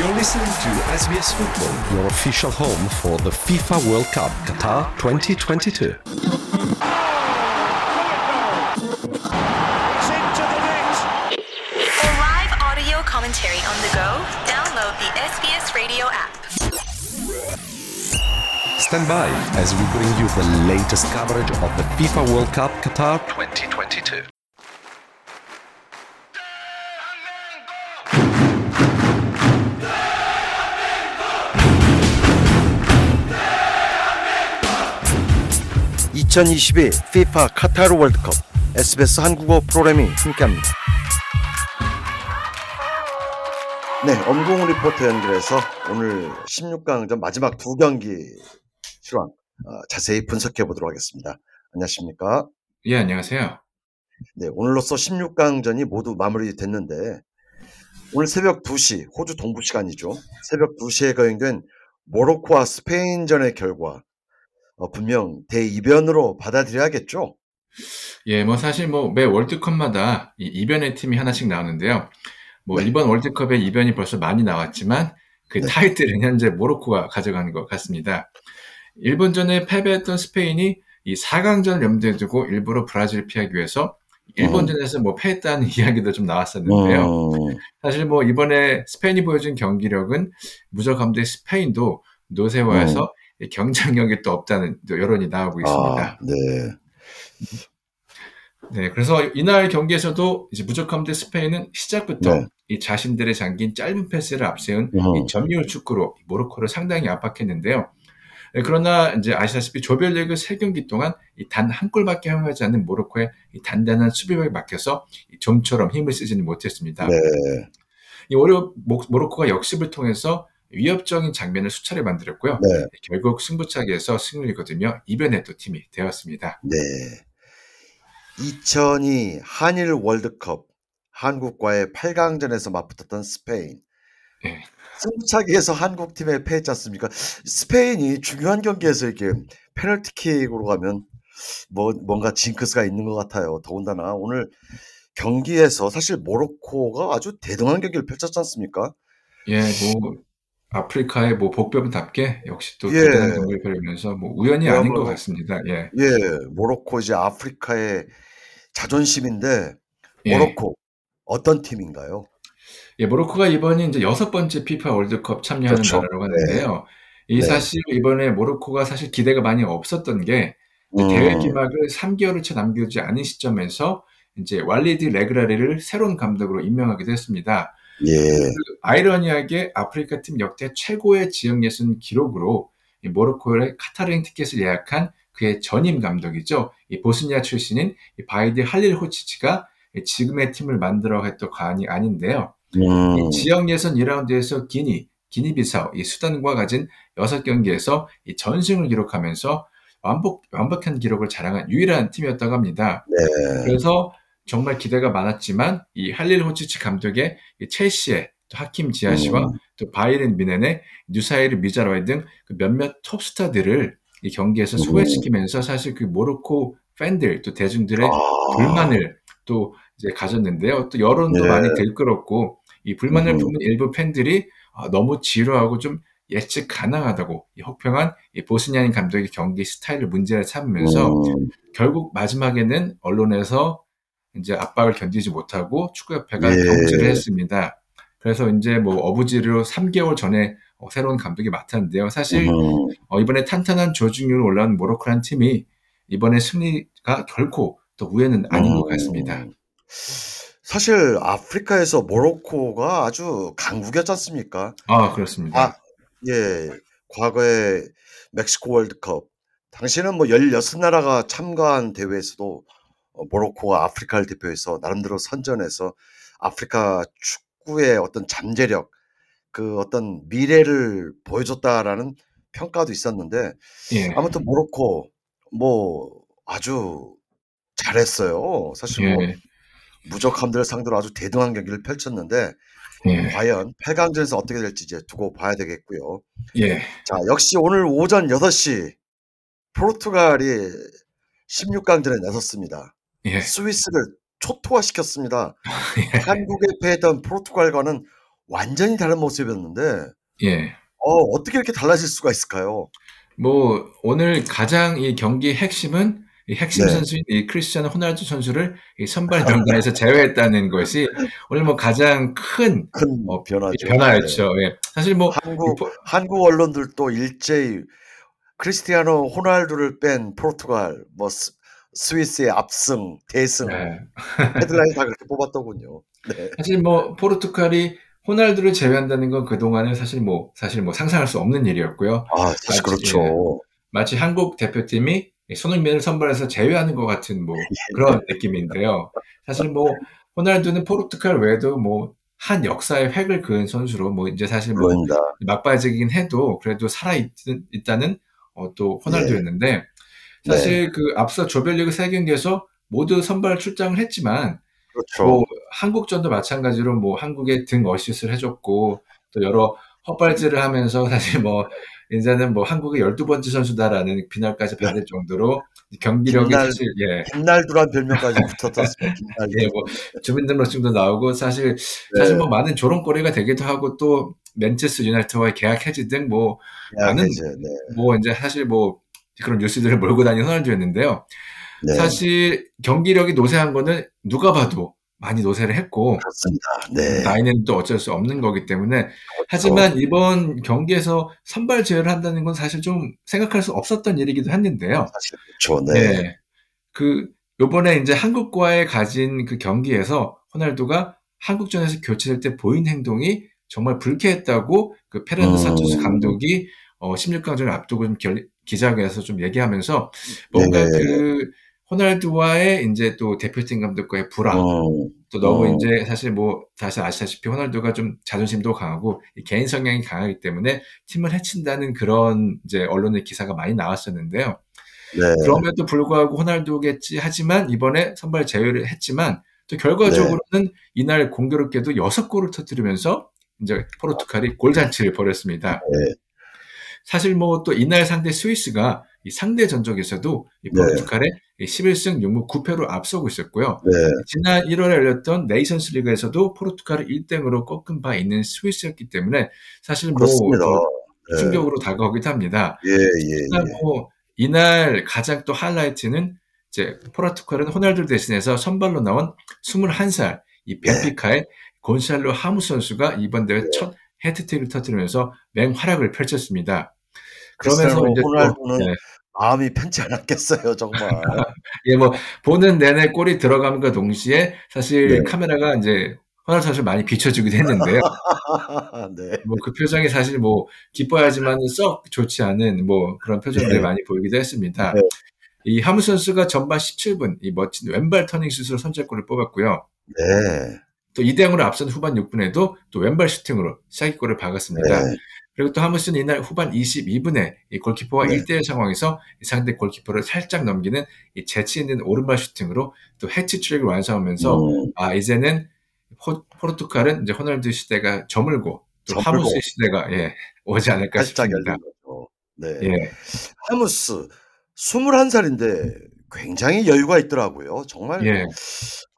You're listening to SBS Football. your official home for the FIFA World Cup Qatar 2022. For live audio commentary on the go, download the SBS Radio app. Stand by as we bring you the latest coverage of the FIFA World Cup Qatar 2022. (2022) FIFA 카타르 월드컵 SBS 한국어 프로그램이 함께합니다. 네, 엄궁 리포터 연결해서 오늘 16강전 마지막 두 경기 실황 어, 자세히 분석해 보도록 하겠습니다. 안녕하십니까? 예, 안녕하세요. 네, 오늘로써 16강전이 모두 마무리됐는데 오늘 새벽 2시 호주 동부 시간이죠. 새벽 2시에 거행된 모로코와 스페인전의 결과 어, 분명 대이변으로 받아들여야겠죠. 예, 뭐 사실 뭐 매 월드컵마다 이 이변의 팀이 하나씩 나오는데요. 뭐 네. 이번 월드컵에 이변이 벌써 많이 나왔지만 그 네. 타이틀은 현재 모로코가 가져가는 것 같습니다. 일본전에 패배했던 스페인이 이 4강전을 염두에 두고 일부러 브라질을 피하기 위해서 일본전에서 뭐 패했다는 이야기도 좀 나왔었는데요. 음, 사실 뭐 이번에 스페인이 보여준 경기력은 무적함대 스페인도 노세화해서 이 경쟁력이 또 없다는 또 여론이 나오고 있습니다. 아, 네. 네, 그래서 이날 경기에서도 이제 무조건 대 스페인은 시작부터 네. 이 자신들의 잠긴 짧은 패스를 앞세운 음. 이 점유율 축구로 모로코를 상당히 압박했는데요. 네, 그러나 이제 아시다시피 조별리그 세 경기 동안 단 한 골밖에 허용하지 않는 모로코의 이 단단한 수비벽에 막혀서 이 좀처럼 힘을 쓰지는 못했습니다. 네. 이 오히려 모- 모로코가 역습을 통해서 위협적인 장면을 수차례 만들었고요. 네. 결국 승부차기에서 승리를 거두며 이변의 또 팀이 되었습니다. 네. 2002 한일 월드컵 한국과의 8강전에서 맞붙었던 스페인. 네. 승부차기에서 한국 팀에 패했지 않습니까? 스페인이 중요한 경기에서 이렇게 페널티킥으로 가면 뭐 뭔가 징크스가 있는 것 같아요. 더군다나 오늘 경기에서 사실 모로코가 아주 대등한 경기를 펼쳤지 않습니까? 예, 뭐 아프리카의 뭐 복병답게 역시 또 예. 대단한 경기를 펼치면서 뭐 우연이 아닌 것 그야말로- 같습니다. 예. 예, 모로코 이제 아프리카의 자존심인데 예. 모로코 어떤 팀인가요? 예, 모로코가 이번이 이제 여섯 번째 피파 월드컵 참여하는 그렇죠. 나라로 가는데요. 이 네. 사실 이번에 모로코가 사실 기대가 많이 없었던 게 음, 대회 개막을 3개월을 채 남겨두지 않은 시점에서 이제 왈리드 레그라기를 새로운 감독으로 임명하기도 했습니다. 예, 그 아이러니하게 아프리카 팀 역대 최고의 지역 예선 기록으로 이 모로코의 카타르행 티켓을 예약한 그의 전임 감독이죠. 이 보스니아 출신인 이 바히드 할릴호지치가 이 지금의 팀을 만들었다 해도 과언이 아닌데요. 음, 이 지역 예선 2라운드에서 기니, 기니비사우, 이 수단과 가진 6경기에서 이 전승을 기록하면서 완복, 완벽한 기록을 자랑한 유일한 팀이었다고 합니다. 네, 그래서 정말 기대가 많았지만 이 할릴 호치치 감독의 이 첼시의 또 하킴 지아시와 음. 또 바이른 미넨의 뉴사이르 미자로이 등 그 몇몇 톱스타들을 이 경기에서 음. 소외시키면서 사실 그 모로코 팬들 또 대중들의 아, 불만을 또 이제 가졌는데요. 또 여론도 네. 많이 들끓었고 이 불만을 음. 품은 일부 팬들이 아, 너무 지루하고 좀 예측 가능하다고 이 혹평한 이 보스니아인 감독의 경기 스타일을 문제를 삼으면서 음, 결국 마지막에는 언론에서 이제 압박을 견디지 못하고 축구협회가 예. 경질을 했습니다. 그래서 이제 뭐 어부지로 3개월 전에 어, 새로운 감독이 맡았는데요. 사실 음, 어, 이번에 탄탄한 조직률을 올라온 모로코란 팀이 이번에 승리가 결코 또 우회는 아닌 것 음. 같습니다. 사실 아프리카에서 모로코가 아주 강국이었지 않습니까? 아, 그렇습니다. 아, 예, 과거에 멕시코 월드컵 당시에는 뭐 16나라가 참가한 대회에서도 어, 모로코가 아프리카를 대표해서 나름대로 선전해서 아프리카 축구의 어떤 잠재력, 그 어떤 미래를 보여줬다라는 평가도 있었는데 예. 아무튼 모로코 뭐 아주 잘했어요. 사실 뭐 예. 무적함들을 상대로 아주 대등한 경기를 펼쳤는데 예. 과연 8강전에서 어떻게 될지 이제 두고 봐야 되겠고요. 예. 자, 역시 오늘 오전 8시 포르투갈이 16강전에 나섰습니다. 예. 스위스를 초토화시켰습니다. 예. 한국에 패했던 포르투갈과는 완전히 다른 모습이었는데 예. 어, 어떻게 이렇게 달라질 수가 있을까요? 뭐 오늘 가장 이 경기 핵심은 이 핵심 네. 선수인 이 크리스티아노 호날두 선수를 이 선발 명단에서 제외했다는 것이 오늘 뭐 가장 큰 큰 어, 변화죠. 변화였죠. 예. 사실 뭐 한국 이 포- 한국 언론들도 일제히 크리스티아노 호날두를 뺀 포르투갈, 뭐 스, 스위스의 압승, 대승 네. 헤드라인 다 그렇게 뽑았더군요. 네. 사실 뭐 포르투갈이 호날두를 제외한다는 건 그동안은 사실 뭐 사실 뭐 상상할 수 없는 일이었고요. 아, 사실 마치, 그렇죠. 마치 한국 대표팀이 손흥민을 선발해서 제외하는 것 같은 뭐 그런 느낌인데요. 사실 뭐 호날두는 포르투갈 외에도 뭐 한 역사의 획을 그은 선수로 뭐 이제 사실 뭐. 막바지긴 해도 그래도 살아 있, 있다는 어, 또 호날두였는데 사실 그 앞서 조별리그 세 경기에서 모두 선발 출장을 했지만 그렇죠. 뭐 한국전도 마찬가지로 뭐 한국에 등 어시스트를 해줬고 또 여러 헛발질을 하면서 사실 뭐 이제는 뭐 한국의 12번째 선수다라는 비난까지 받을 정도로 경기력이 김날- 사실 예. 김날두란 별명까지 붙었었습니다. 예, 뭐 주민등록증도 나오고 사실 사실 뭐 많은 조롱거리가 되기도 하고 또 맨체스터 유나이트와의 계약 해지 등뭐 야, 많은- 네. 뭐 이제 사실 뭐 그런 뉴스들을 몰고 다니는 호날두였는데요. 네. 사실 경기력이 노쇠한 거는 누가 봐도 많이 노쇠를 했고 그렇습니다. 네. 나이는 또 어쩔 수 없는 거기 때문에 하지만 이번 경기에서 선발 제외를 한다는 건 사실 좀 생각할 수 없었던 일이기도 했는데요. 사실 그렇죠. 네. 네. 그 요번에 이제 한국과의 가진 그 경기에서 호날두가 한국전에서 교체될 때 보인 행동이 정말 불쾌했다고 그 페르난도 음. 산토스 감독이 어 16강전을 앞두고 좀 결- 기자회견에서 좀 얘기하면서 뭔가 네. 그 호날두와의 이제 또 대표팀 감독과의 불화 음, 또 너무 음. 이제 사실 뭐 다시 아시다시피 호날두가 좀 자존심도 강하고 이 개인 성향이 강하기 때문에 팀을 해친다는 그런 이제 언론의 기사가 많이 나왔었는데요. 네. 그럼에도 불구하고 호날두겠지 하지만 이번에 선발 제외를 했지만 또 결과적으로는 이날 공교롭게도 여섯 골을 터뜨리면서 이제 포르투갈이 골잔치를 벌였습니다. 네. 사실 뭐 또 이날 상대 스위스가 이 상대 전적에서도 이 네. 포르투갈에 11승 6무 9패로 앞서고 있었고요. 네. 지난 1월에 열렸던 네이션스 리그에서도 포르투갈을 1대 0으로 꺾은 바 있는 스위스였기 때문에 사실 뭐 네. 충격으로 다가오기도 합니다. 예, 예, 예. 뭐 이날 가장 또 하이라이트는 이제 포르투갈은 호날두 대신해서 선발로 나온 21살 이 벤피카의 곤살로 하무 선수가 이번 대회 네. 첫 헤트트릭을 터뜨리면서 맹활약을 펼쳤습니다. 그러면서 이제 또, 호날두는 네. 마음이 편치 않았겠어요, 정말. 예, 뭐 보는 내내 골이 들어감과 동시에 사실 네. 카메라가 이제 호날두 선수를 많이 비춰주기도 했는데요. 네. 뭐 그 표정이 사실 뭐 기뻐하지만 썩 좋지 않은 뭐 그런 표정들이 네. 많이 보이기도 했습니다. 네. 이 하무스 선수가 전반 17분 이 멋진 왼발 터닝 슛으로 선제골을 뽑았고요. 네. 또 2대 0으로 앞선 후반 6분에도 또 왼발 슈팅으로 시작골을 박았습니다. 네. 그리고 또 하무스는 이날 후반 22분에 이 골키퍼와 네. 1대1 상황에서 이 상대 골키퍼를 살짝 넘기는 이 재치 있는 오른발 슈팅으로 또 해트트릭을 완성하면서 음, 아 이제는 포, 포르투갈은 이제 호날두 시대가 저물고 또. 하무스의 시대가 예, 오지 않을까 싶습니다. 네. 예, 하무스 21살인데 굉장히 여유가 있더라고요. 정말 예,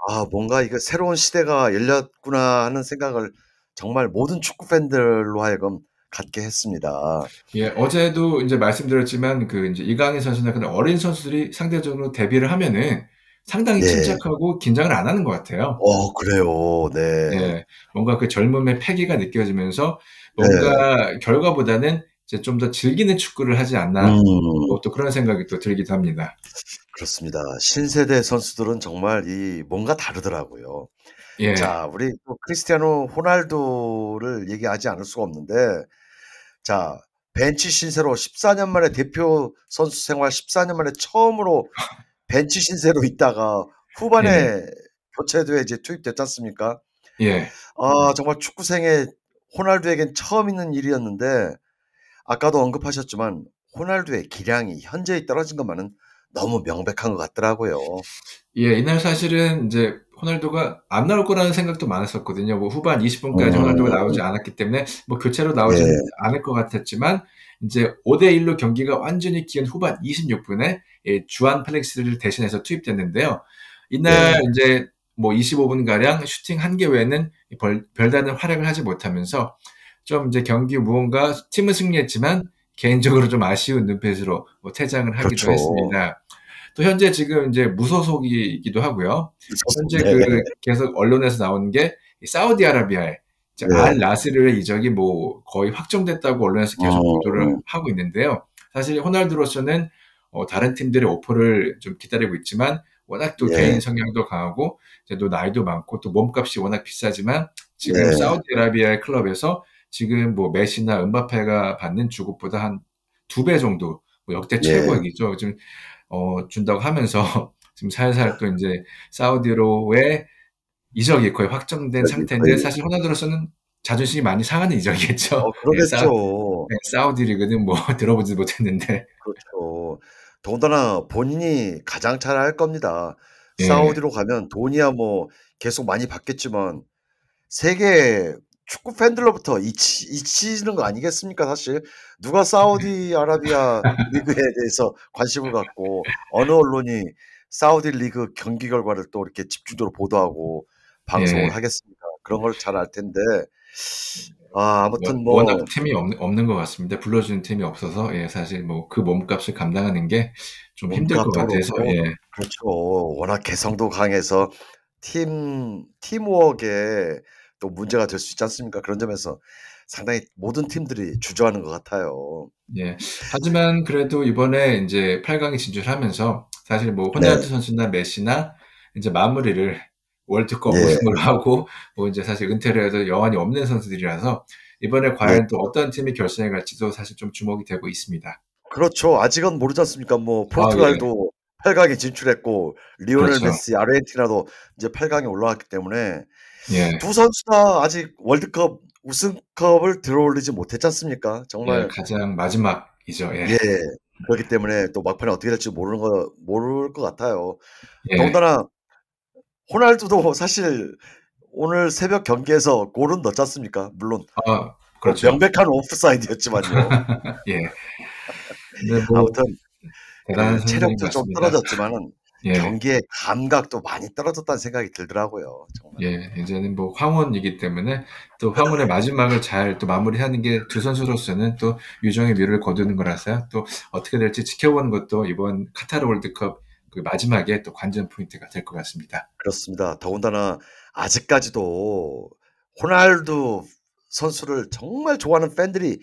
아, 뭔가 이거 새로운 시대가 열렸구나 하는 생각을 정말 모든 축구 팬들로 하여금 갖게 했습니다. 예. 어제도 이제 말씀드렸지만 그 이제 이강인 선수나 그런 어린 선수들이 상대적으로 데뷔를 하면은 상당히 네. 침착하고 긴장을 안 하는 것 같아요. 어, 그래요. 네. 예, 뭔가 그 젊음의 패기가 느껴지면서 뭔가 결과보다는 이제 좀 더 즐기는 축구를 하지 않나 음, 뭐또 그런 생각이 또 들기도 합니다. 그렇습니다. 신세대 선수들은 정말 이 뭔가 다르더라고요. 예, 자, 우리 또 크리스티아노 호날두를 얘기하지 않을 수가 없는데, 자, 벤치 신세로 14년 만에 대표 선수 생활 14년 만에 처음으로 벤치 신세로 있다가 후반에 교체도에 이제 투입됐지 않습니까? 예, 아, 정말 축구생의 호날두에겐 처음 있는 일이었는데, 아까도 언급하셨지만, 호날두의 기량이 현저히 떨어진 것만은 너무 명백한 것 같더라고요. 예, 이날 사실은 이제 호날두가 안 나올 거라는 생각도 많았었거든요. 뭐 후반 20분까지 음. 호날두가 나오지 않았기 때문에 뭐 교체로 나오지 예. 않을 것 같았지만 이제 5대 1로 경기가 완전히 기운 후반 26분에 예, 주안 펠릭스를 대신해서 투입됐는데요. 이날 네. 이제 뭐 25분 가량 슈팅 한 개 외에는 별, 별다른 활약을 하지 못하면서 좀 이제 경기 무언가 팀은 승리했지만 개인적으로 좀 아쉬운 눈빛으로 뭐 퇴장을 하기도 그렇죠. 했습니다. 또 현재 지금 이제 무소속이기도 하고요. 현재 네. 그 계속 언론에서 나오는 게 사우디아라비아에 네. 알 나스르의 이적이 뭐 거의 확정됐다고 언론에서 계속 어, 보도를 음. 하고 있는데요. 사실 호날두로서는 어, 다른 팀들의 오퍼를 좀 기다리고 있지만 워낙 또 예. 개인 성향도 강하고 이제 또 나이도 많고 또 몸값이 워낙 비싸지만 지금 예. 사우디아라비아의 클럽에서 지금 뭐 메시나 은바페가 받는 주급보다 한 두 배 정도 뭐 역대 예. 최고액이죠. 지금 어, 준다고 하면서 지금 살살 또 이제 사우디로의 이적이 거의 확정된 상태인데 사실 호날두로서는 자존심이 많이 상하는 이적이겠죠. 어, 예, 사, 그러겠죠. 네, 사우디 리그는 뭐 들어보지 못했는데 그렇죠. 더군다나 본인이 가장 잘알 겁니다. 예. 사우디로 가면 돈이야 뭐 계속 많이 받겠지만 세계 축구 팬들로부터 잊히, 잊히는 거 아니겠습니까? 사실 누가 사우디아라비아 리그에 대해서 관심을 갖고 어느 언론이 사우디 리그 경기 결과를 또 이렇게 집중적으로 보도하고 방송을 예. 하겠습니까? 그런 걸 잘 알 텐데 아, 아무튼 워- 뭐 워낙 팀이 없는, 없는 것 같습니다. 불러주는 팀이 없어서 예, 사실 뭐 그 몸값을 감당하는 게 좀 힘들 것 같아서 그렇고 예, 그렇죠. 워낙 개성도 강해서 팀 팀워크에 또 문제가 될 수 있지 않습니까? 그런 점에서 상당히 모든 팀들이 주저하는 것 같아요. 예. 하지만 그래도 이번에 이제 8강에 진출하면서 사실 뭐 네. 호날두 선수나 메시나 이제 마무리를 월드컵 예. 우승으로 하고 뭐 이제 사실 은퇴를 해도 여한이 없는 선수들이라서 이번에 과연 네. 또 어떤 팀이 결승에 갈지도 사실 좀 주목이 되고 있습니다. 그렇죠. 아직은 모르지 않습니까? 뭐 포르투갈도 8강에 진출했고 리오넬 그렇죠. 메시, 아르헨티나도 이제 8강에 올라왔기 때문에 예. 두 선수 다 아직 월드컵 우승컵을 들어올리지 못했지 않습니까? 예, 정말 가장 마지막이죠. 예. 예. 그렇기 때문에 또 막판에 어떻게 될지 모르는 거 모를 것 같아요. 예. 더군다나 호날두도 사실 오늘 새벽 경기에서 골은 넣지 않습니까? 물론 아, 그렇죠. 명백한 오프사이드였지만요. 예. 뭐 아무튼 그 체력도 좀. 떨어졌지만은 예. 경기의 감각도 많이 떨어졌다는 생각이 들더라고요. 정말. 예, 이제는 뭐 황혼이기 때문에 또 황혼의 마지막을 잘 또 마무리하는 게 두 선수로서는 또 유정의 미를 거두는 거라서요. 또 어떻게 될지 지켜보는 것도 이번 카타르 월드컵 그 마지막에 또 관전 포인트가 될 것 같습니다. 그렇습니다. 더군다나 아직까지도 호날두 선수를 정말 좋아하는 팬들이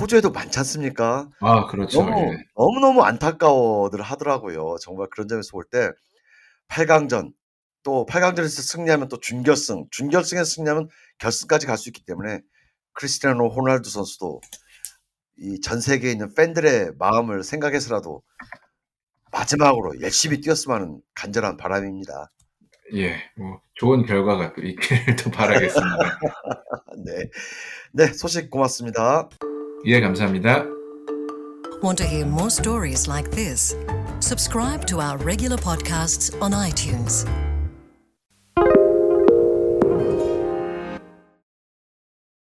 호주에도 많지 않습니까? 아, 그렇죠. 너무 예. 너무너무 안타까워들 하더라고요. 정말 그런 점에서 볼 때 8강전 또 8강전에서 승리하면 또 준결승, 준결승에서 승리하면 결승까지 갈 수 있기 때문에 크리스티아노 호날두 선수도 이 전 세계에 있는 팬들의 마음을 생각해서라도 마지막으로 열심히 뛰었으면 하는 간절한 바람입니다. 예, 뭐 좋은 결과가 또 있기를 또 바라겠습니다. 네. 네, 소식 고맙습니다. 예, 감사합니다. Want to hear more stories like this? Subscribe to our regular podcasts on iTunes.